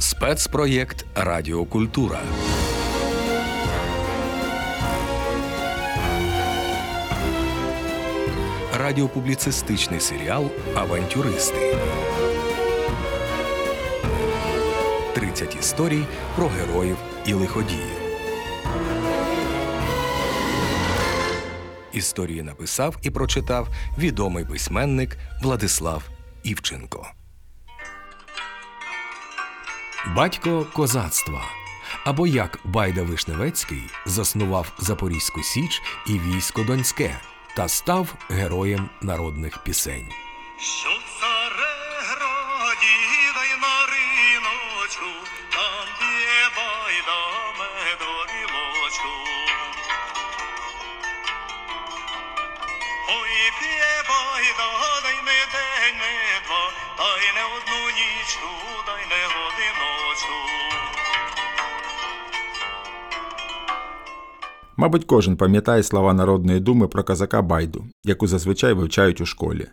Спецпроєкт Радіокультура. Радіопубліцистичний серіал Авантюристи. 30 історій про героїв і лиходіїв. Історії написав і прочитав відомий письменник Владислав Івченко. Батько козацтва. Або як Байда Вишневецький заснував Запорізьку Січ і військо Донське та став героєм народних пісень. Що дай не день, не два, дай не одну нічку, дай не годиночку. Мабуть, кожен пам'ятає слова Народної думи про козака Байду, яку зазвичай вивчають у школі.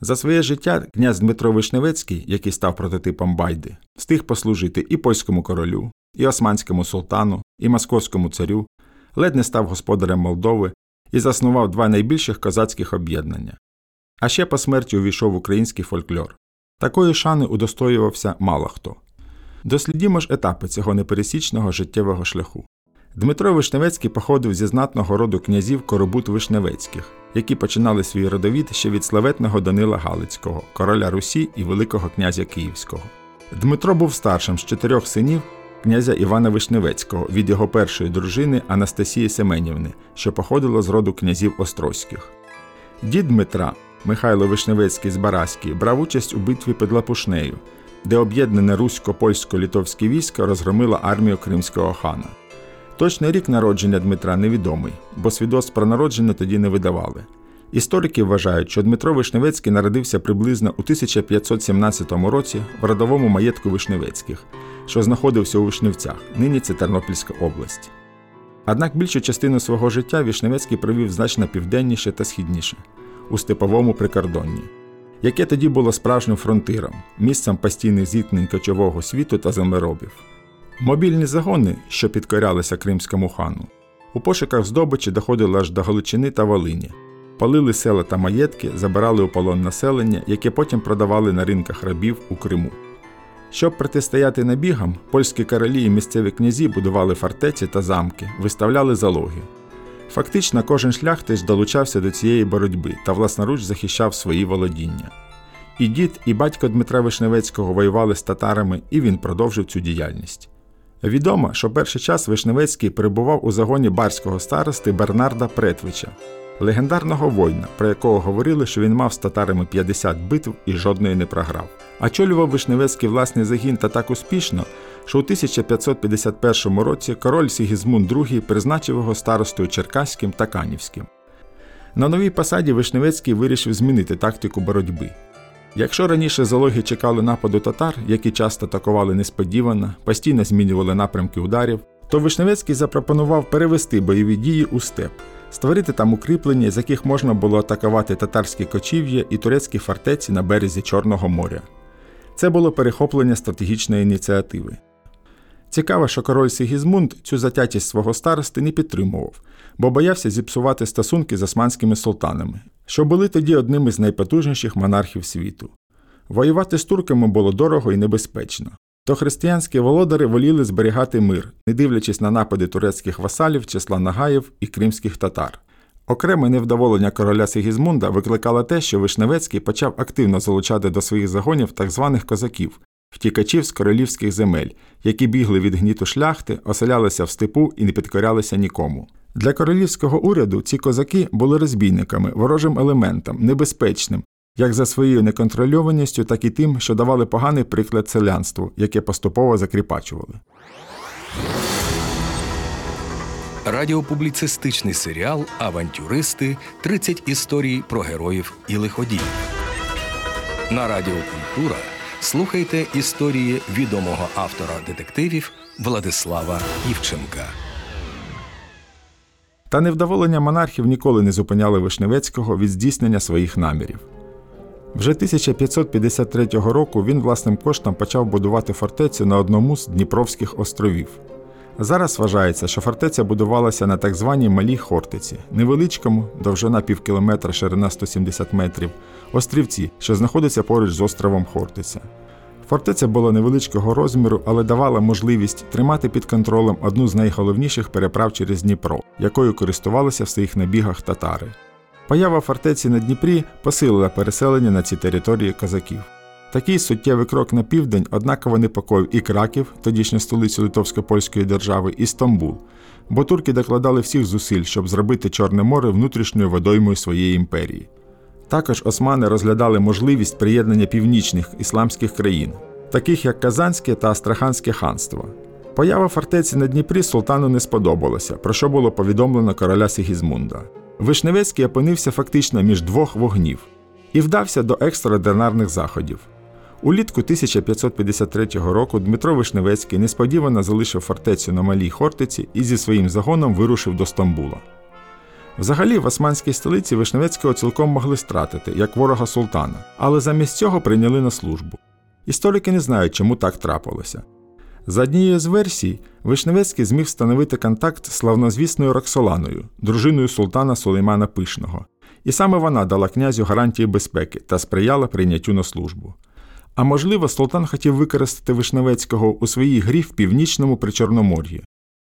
За своє життя князь Дмитро Вишневецький, який став прототипом Байди, встиг послужити і польському королю, і османському султану, і московському царю, ледь не став господарем Молдови і заснував два найбільших козацьких об'єднання. А ще по смерті увійшов український фольклор. Такої шани удостоювався мало хто. Дослідімо ж етапи цього непересічного життєвого шляху. Дмитро Вишневецький походив зі знатного роду князів Коробут Вишневецьких, які починали свій родовід ще від славетного Данила Галицького, короля Русі і Великого князя Київського. Дмитро був старшим з чотирьох синів князя Івана Вишневецького від його першої дружини Анастасії Семенівни, що походила з роду князів Острозьких. Дід Дмитра, Михайло Вишневецький з Бараський, брав участь у битві під Лапушнею, де об'єднане русько-польсько-літовське військо розгромило армію кримського хана. Точний рік народження Дмитра невідомий, бо свідоцтв про народження тоді не видавали. Історики вважають, що Дмитро Вишневецький народився приблизно у 1517 році в родовому маєтку Вишневецьких, що знаходився у Вишневцях, нині це Тернопільська область. Однак більшу частину свого життя Вишневецький провів значно південніше та східніше, у степовому прикордонні, яке тоді було справжнім фронтиром, місцем постійних зіткнень кочового світу та землеробів. Мобільні загони, що підкорялися кримському хану, у пошуках здобичі доходили аж до Галичини та Волині, палили села та маєтки, забирали у полон населення, яке потім продавали на ринках рабів у Криму. Щоб протистояти набігам, польські королі і місцеві князі будували фортеці та замки, виставляли залоги. Фактично, кожен шляхтич долучався до цієї боротьби та власноруч захищав свої володіння. І дід, і батько Дмитра Вишневецького воювали з татарами, і він продовжив цю діяльність. Відомо, що перший час Вишневецький перебував у загоні барського старости Бернарда Претвича, легендарного воїна, про якого говорили, що він мав з татарами 50 битв і жодної не програв. Очолював Вишневецький власний загін та так успішно, що у 1551 році король Сігізмунд II призначив його старостою Черкаським та Канівським. На новій посаді Вишневецький вирішив змінити тактику боротьби. Якщо раніше залоги чекали нападу татар, які часто атакували несподівано, постійно змінювали напрямки ударів, то Вишневецький запропонував перевести бойові дії у степ, створити там укріплення, з яких можна було атакувати татарські кочів'я і турецькі фортеці на березі Чорного моря. Це було перехоплення стратегічної ініціативи. Цікаво, що король Сігізмунд цю затятість свого старости не підтримував, бо боявся зіпсувати стосунки з османськими султанами, що були тоді одним із найпотужніших монархів світу. Воювати з турками було дорого і небезпечно. То християнські володари воліли зберігати мир, не дивлячись на напади турецьких васалів, числа нагаїв і кримських татар. Окреме невдоволення короля Сигізмунда викликало те, що Вишневецький почав активно залучати до своїх загонів так званих козаків, втікачів з королівських земель, які бігли від гніту шляхти, оселялися в степу і не підкорялися нікому. Для королівського уряду ці козаки були розбійниками, ворожим елементом, небезпечним, як за своєю неконтрольованістю, так і тим, що давали поганий приклад селянству, яке поступово закріпачували. Радіопубліцистичний серіал Авантюристи 30 історій про героїв і лиходіїв. На Радіо Культура слухайте історії відомого автора детективів Владислава Івченка. Та невдоволення монархів ніколи не зупиняли Вишневецького від здійснення своїх намірів. Вже 1553 року він власним коштом почав будувати фортецю на одному з Дніпровських островів. Зараз вважається, що фортеця будувалася на так званій малій Хортиці, невеличкому, довжина пів кілометра, ширина 170 метрів, острівці, що знаходиться поруч з островом Хортиця. Фортеця була невеличкого розміру, але давала можливість тримати під контролем одну з найголовніших переправ через Дніпро, якою користувалися в своїх набігах татари. Поява фортеці на Дніпрі посилила переселення на ці території козаків. Такий суттєвий крок на південь однаково непокоїв і Краків, тодішню столицю Литовсько-Польської держави, і Стамбул, бо турки докладали всіх зусиль, щоб зробити Чорне море внутрішньою водоймою своєї імперії. Також османи розглядали можливість приєднання північних ісламських країн, таких як Казанське та Астраханське ханство. Поява фортеці на Дніпрі султану не сподобалася, про що було повідомлено короля Сигізмунда. Вишневецький опинився фактично між двох вогнів і вдався до екстраординарних заходів. Улітку 1553 року Дмитро Вишневецький несподівано залишив фортецю на Малій Хортиці і зі своїм загоном вирушив до Стамбула. Взагалі, в османській столиці Вишневецького цілком могли стратити, як ворога султана, але замість цього прийняли на службу. Історики не знають, чому так трапилося. За однією з версій, Вишневецький зміг встановити контакт з славнозвісною Роксоланою, дружиною султана Сулеймана Пишного, і саме вона дала князю гарантії безпеки та сприяла прийняттю на службу. А можливо, султан хотів використати Вишневецького у своїй грі в північному Причорномор'ї.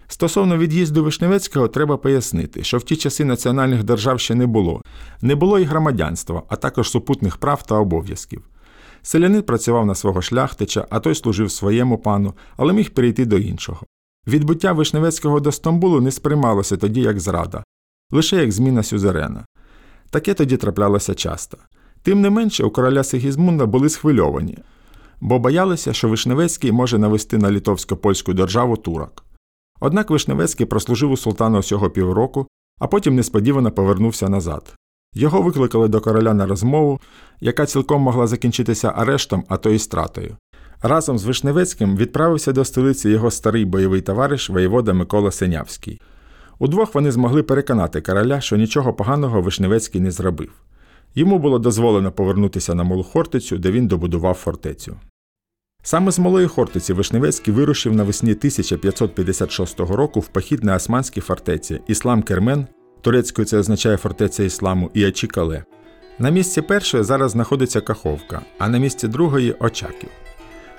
Стосовно від'їзду Вишневецького, треба пояснити, що в ті часи національних держав ще не було, не було і громадянства, а також супутних прав та обов'язків. Селянин працював на свого шляхтича, а той служив своєму пану, але міг перейти до іншого. Відбуття Вишневецького до Стамбулу не сприймалося тоді як зрада, лише як зміна сюзерена. Таке тоді траплялося часто. Тим не менше, у короля Сигізмунда були схвильовані, бо боялися, що Вишневецький може навести на литовсько-польську державу турок. Однак Вишневецький прослужив у султана усього півроку, а потім несподівано повернувся назад. Його викликали до короля на розмову, яка цілком могла закінчитися арештом, а то й стратою. Разом з Вишневецьким відправився до столиці його старий бойовий товариш воєвода Микола Синявський. Удвох вони змогли переконати короля, що нічого поганого Вишневецький не зробив. Йому було дозволено повернутися на Малу Хортицю, де він добудував фортецю. Саме з Малої Хортиці Вишневецький вирушив навесні 1556 року в похід на османські фортеці Іслам Кермен, турецькою це означає фортеця Ісламу, і Ачі-Кале. На місці першої зараз знаходиться Каховка, а на місці другої Очаків.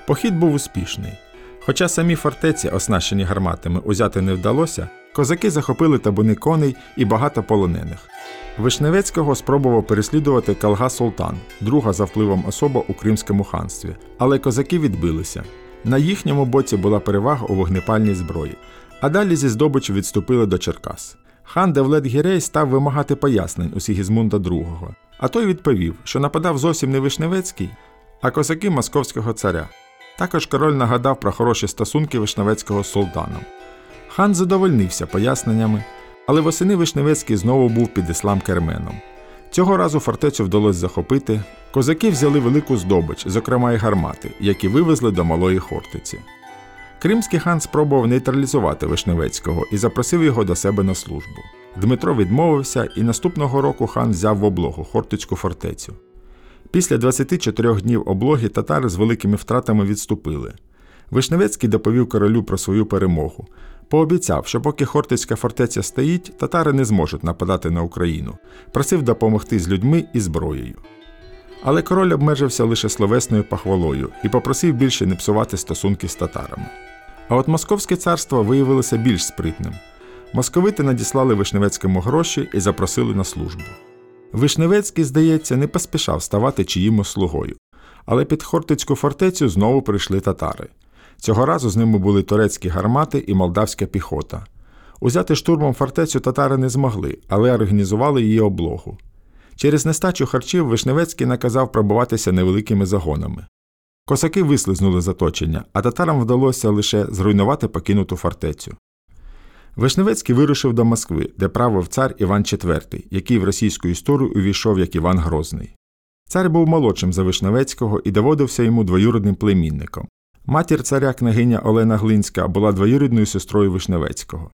Похід був успішний. Хоча самі фортеці, оснащені гарматами, узяти не вдалося, козаки захопили табуни коней і багато полонених. Вишневецького спробував переслідувати Калга Султан, друга за впливом особа у Кримському ханстві, але козаки відбилися. На їхньому боці була перевага у вогнепальній зброї, а далі зі здобичу відступили до Черкас. Хан Девлет Гірей став вимагати пояснень у Сігізмунда II, а той відповів, що нападав зовсім не Вишневецький, а козаки московського царя. Також король нагадав про хороші стосунки Вишневецького з султаном. Хан задовольнився поясненнями, але восени Вишневецький знову був під іслам Керменом. Цього разу фортецю вдалося захопити. Козаки взяли велику здобич, зокрема й гармати, які вивезли до Малої Хортиці. Кримський хан спробував нейтралізувати Вишневецького і запросив його до себе на службу. Дмитро відмовився, і наступного року хан взяв в облогу Хортицьку фортецю. Після 24 днів облоги татари з великими втратами відступили. Вишневецький доповів королю про свою перемогу. Пообіцяв, що поки Хортицька фортеця стоїть, татари не зможуть нападати на Україну, просив допомогти з людьми і зброєю. Але король обмежився лише словесною похвалою і попросив більше не псувати стосунки з татарами. А от Московське царство виявилося більш спритним. Московити надіслали Вишневецькому гроші і запросили на службу. Вишневецький, здається, не поспішав ставати чиїмось слугою, але під Хортицьку фортецю знову прийшли татари. Цього разу з ними були турецькі гармати і молдавська піхота. Узяти штурмом фортецю татари не змогли, але організували її облогу. Через нестачу харчів Вишневецький наказав пробуватися невеликими загонами. Косаки вислизнули з оточення, а татарам вдалося лише зруйнувати покинуту фортецю. Вишневецький вирушив до Москви, де правив цар Іван IV, який в російську історію увійшов як Іван Грозний. Цар був молодшим за Вишневецького і доводився йому двоюродним племінником. Матір царя княгиня Олена Глинська була двоюрідною сестрою Вишневецького.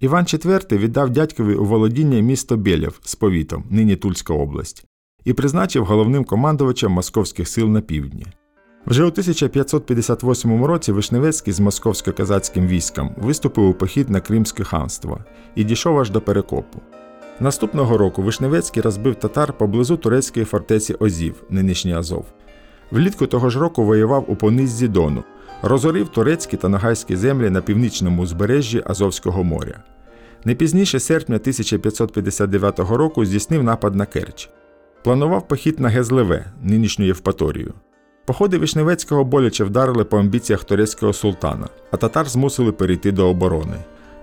Іван IV віддав дядькові у володіння місто Белєв з повітом, нині Тульська область, і призначив головним командувачем московських сил на півдні. Вже у 1558 році Вишневецький з московсько-казацьким військом виступив у похід на Кримське ханство і дійшов аж до Перекопу. Наступного року Вишневецький розбив татар поблизу турецької фортеці Озів, нинішній Азов. Влітку того ж року воював у пониззі Дону, розорив турецькі та ногайські землі на північному узбережжі Азовського моря. Не пізніше серпня 1559 року здійснив напад на Керч. Планував похід на Гезлеве, нинішню Євпаторію. Походи Вишневецького боляче вдарили по амбіціях турецького султана, а татар змусили перейти до оборони.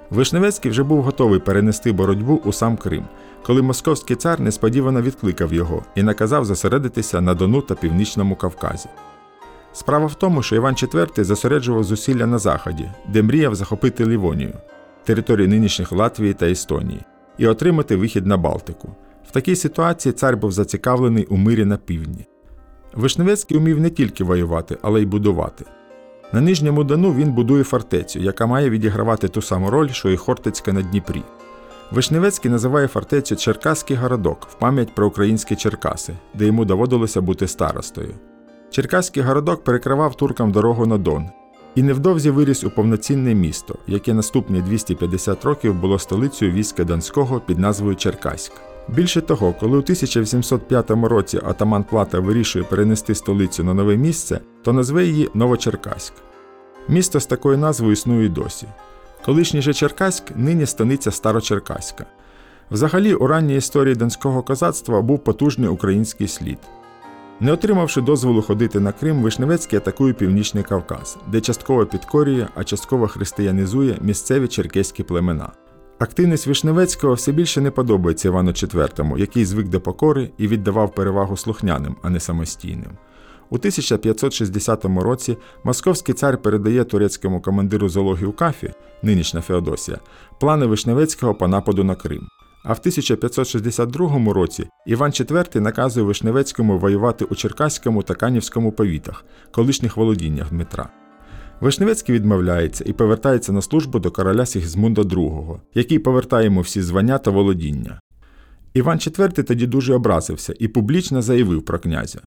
Вишневецький вже був готовий перенести боротьбу у сам Крим, коли московський цар несподівано відкликав його і наказав зосередитися на Дону та Північному Кавказі. Справа в тому, що Іван IV зосереджував зусилля на заході, де мріяв захопити Лівонію, територію нинішніх Латвії та Естонії, і отримати вихід на Балтику. В такій ситуації цар був зацікавлений у мирі на півдні. Вишневецький умів не тільки воювати, але й будувати. На Нижньому Дону він будує фортецю, яка має відігравати ту саму роль, що і Хортицька на Дніпрі. Вишневецький називає фортецю Черкаський городок в пам'ять про українські Черкаси, де йому доводилося бути старостою. Черкаський городок перекривав туркам дорогу на Дон і невдовзі виріс у повноцінне місто, яке наступні 250 років було столицею війська Донського під назвою Черкаськ. Більше того, коли у 1805 році атаман Плата вирішує перенести столицю на нове місце, то назве її Новочеркаськ. Місто з такою назвою існує досі. Колишній же Черкаськ нині станиця Старочеркаська. Взагалі, у ранній історії донського козацтва був потужний український слід. Не отримавши дозволу ходити на Крим, Вишневецький атакує Північний Кавказ, де частково підкорює, а частково християнізує місцеві черкеські племена. Активність Вишневецького все більше не подобається Івану IV, який звик до покори і віддавав перевагу слухняним, а не самостійним. У 1560 році московський цар передає турецькому командиру зоологію Кафі, нинішня Феодосія, плани Вишневецького по нападу на Крим. А в 1562 році Іван IV наказує Вишневецькому воювати у Черкаському та Канівському повітах, колишніх володіннях Дмитра. Вишневецький відмовляється і повертається на службу до короля Сігізмунда II, який повертає йому всі звання та володіння. Іван IV тоді дуже образився і публічно заявив про князя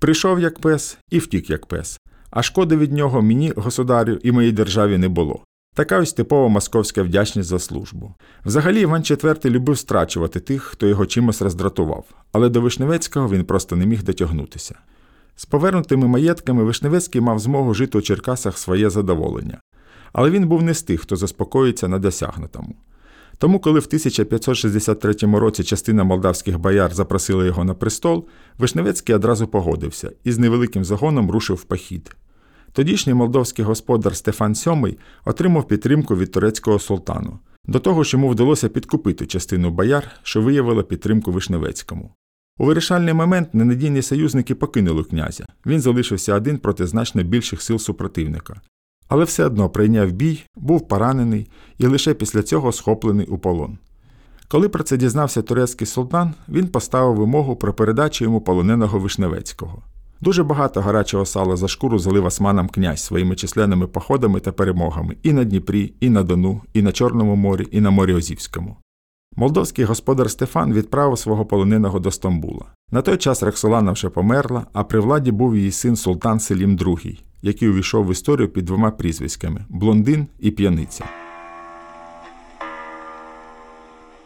Прийшов як пес і втік як пес, а шкоди від нього мені, государю, і моїй державі не було. Така ось типова московська вдячність за службу. Взагалі Іван IV любив страчувати тих, хто його чимось роздратував, але до Вишневецького він просто не міг дотягнутися. З повернутими маєтками Вишневецький мав змогу жити у Черкасах своє задоволення. Але він був не з тих, хто заспокоїться на досягнутому. Тому, коли в 1563 році частина молдавських бояр запросила його на престол, Вишневецький одразу погодився і з невеликим загоном рушив в похід. Тодішній молдовський господар Стефан VII отримав підтримку від турецького султану. До того ж йому вдалося підкупити частину бояр, що виявила підтримку Вишневецькому. У вирішальний момент ненадійні союзники покинули князя. Він залишився один проти значно більших сил супротивника. Але все одно прийняв бій, був поранений і лише після цього схоплений у полон. Коли про це дізнався турецький султан, він поставив вимогу про передачу йому полоненого Вишневецького. Дуже багато гарячого сала за шкуру залив османам князь своїми численними походами та перемогами і на Дніпрі, і на Дону, і на Чорному морі, і на морі Озівському. Молдовський господар Стефан відправив свого полоненого до Стамбула. На той час Роксолана вже померла, а при владі був її син Султан Селім II, який увійшов в історію під двома прізвиськами блондин і п'яниця.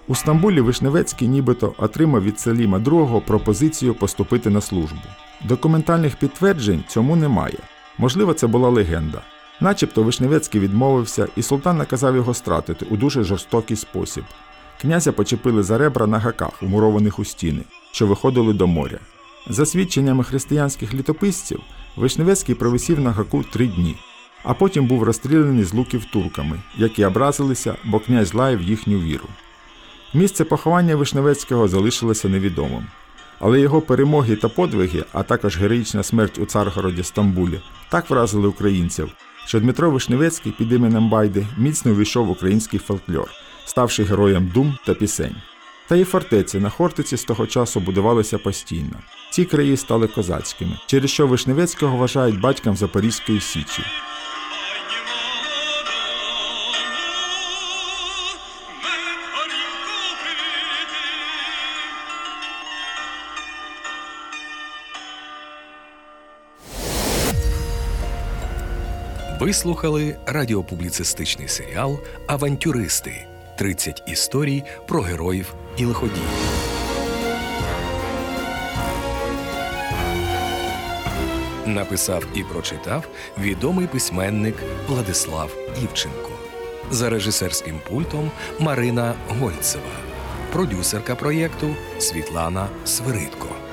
У Стамбулі Вишневецький нібито отримав від Селіма II пропозицію поступити на службу. Документальних підтверджень цьому немає. Можливо, це була легенда. Начебто Вишневецький відмовився, і султан наказав його стратити у дуже жорстокий спосіб. Князя почепили за ребра на гаках, умурованих у стіни, що виходили до моря. За свідченнями християнських літописців, Вишневецький провисів на гаку три дні, а потім був розстріляний з луків турками, які образилися, бо князь лаяв їхню віру. Місце поховання Вишневецького залишилося невідомим. Але його перемоги та подвиги, а також героїчна смерть у Царгороді Стамбулі, так вразили українців, що Дмитро Вишневецький під іменем Байди міцно увійшов в український фольклор, ставши героєм дум та пісень. Та і фортеці на Хортиці з того часу будувалися постійно. Ці краї стали козацькими, через що Вишневецького вважають батьком Запорізької Січі. Ви слухали радіопубліцистичний серіал Авантюристи 30 історій про героїв і лиходіїв. Написав і прочитав відомий письменник Владислав Івченко. За режисерським пультом Марина Гольцева, продюсерка проєкту Світлана Свиридко.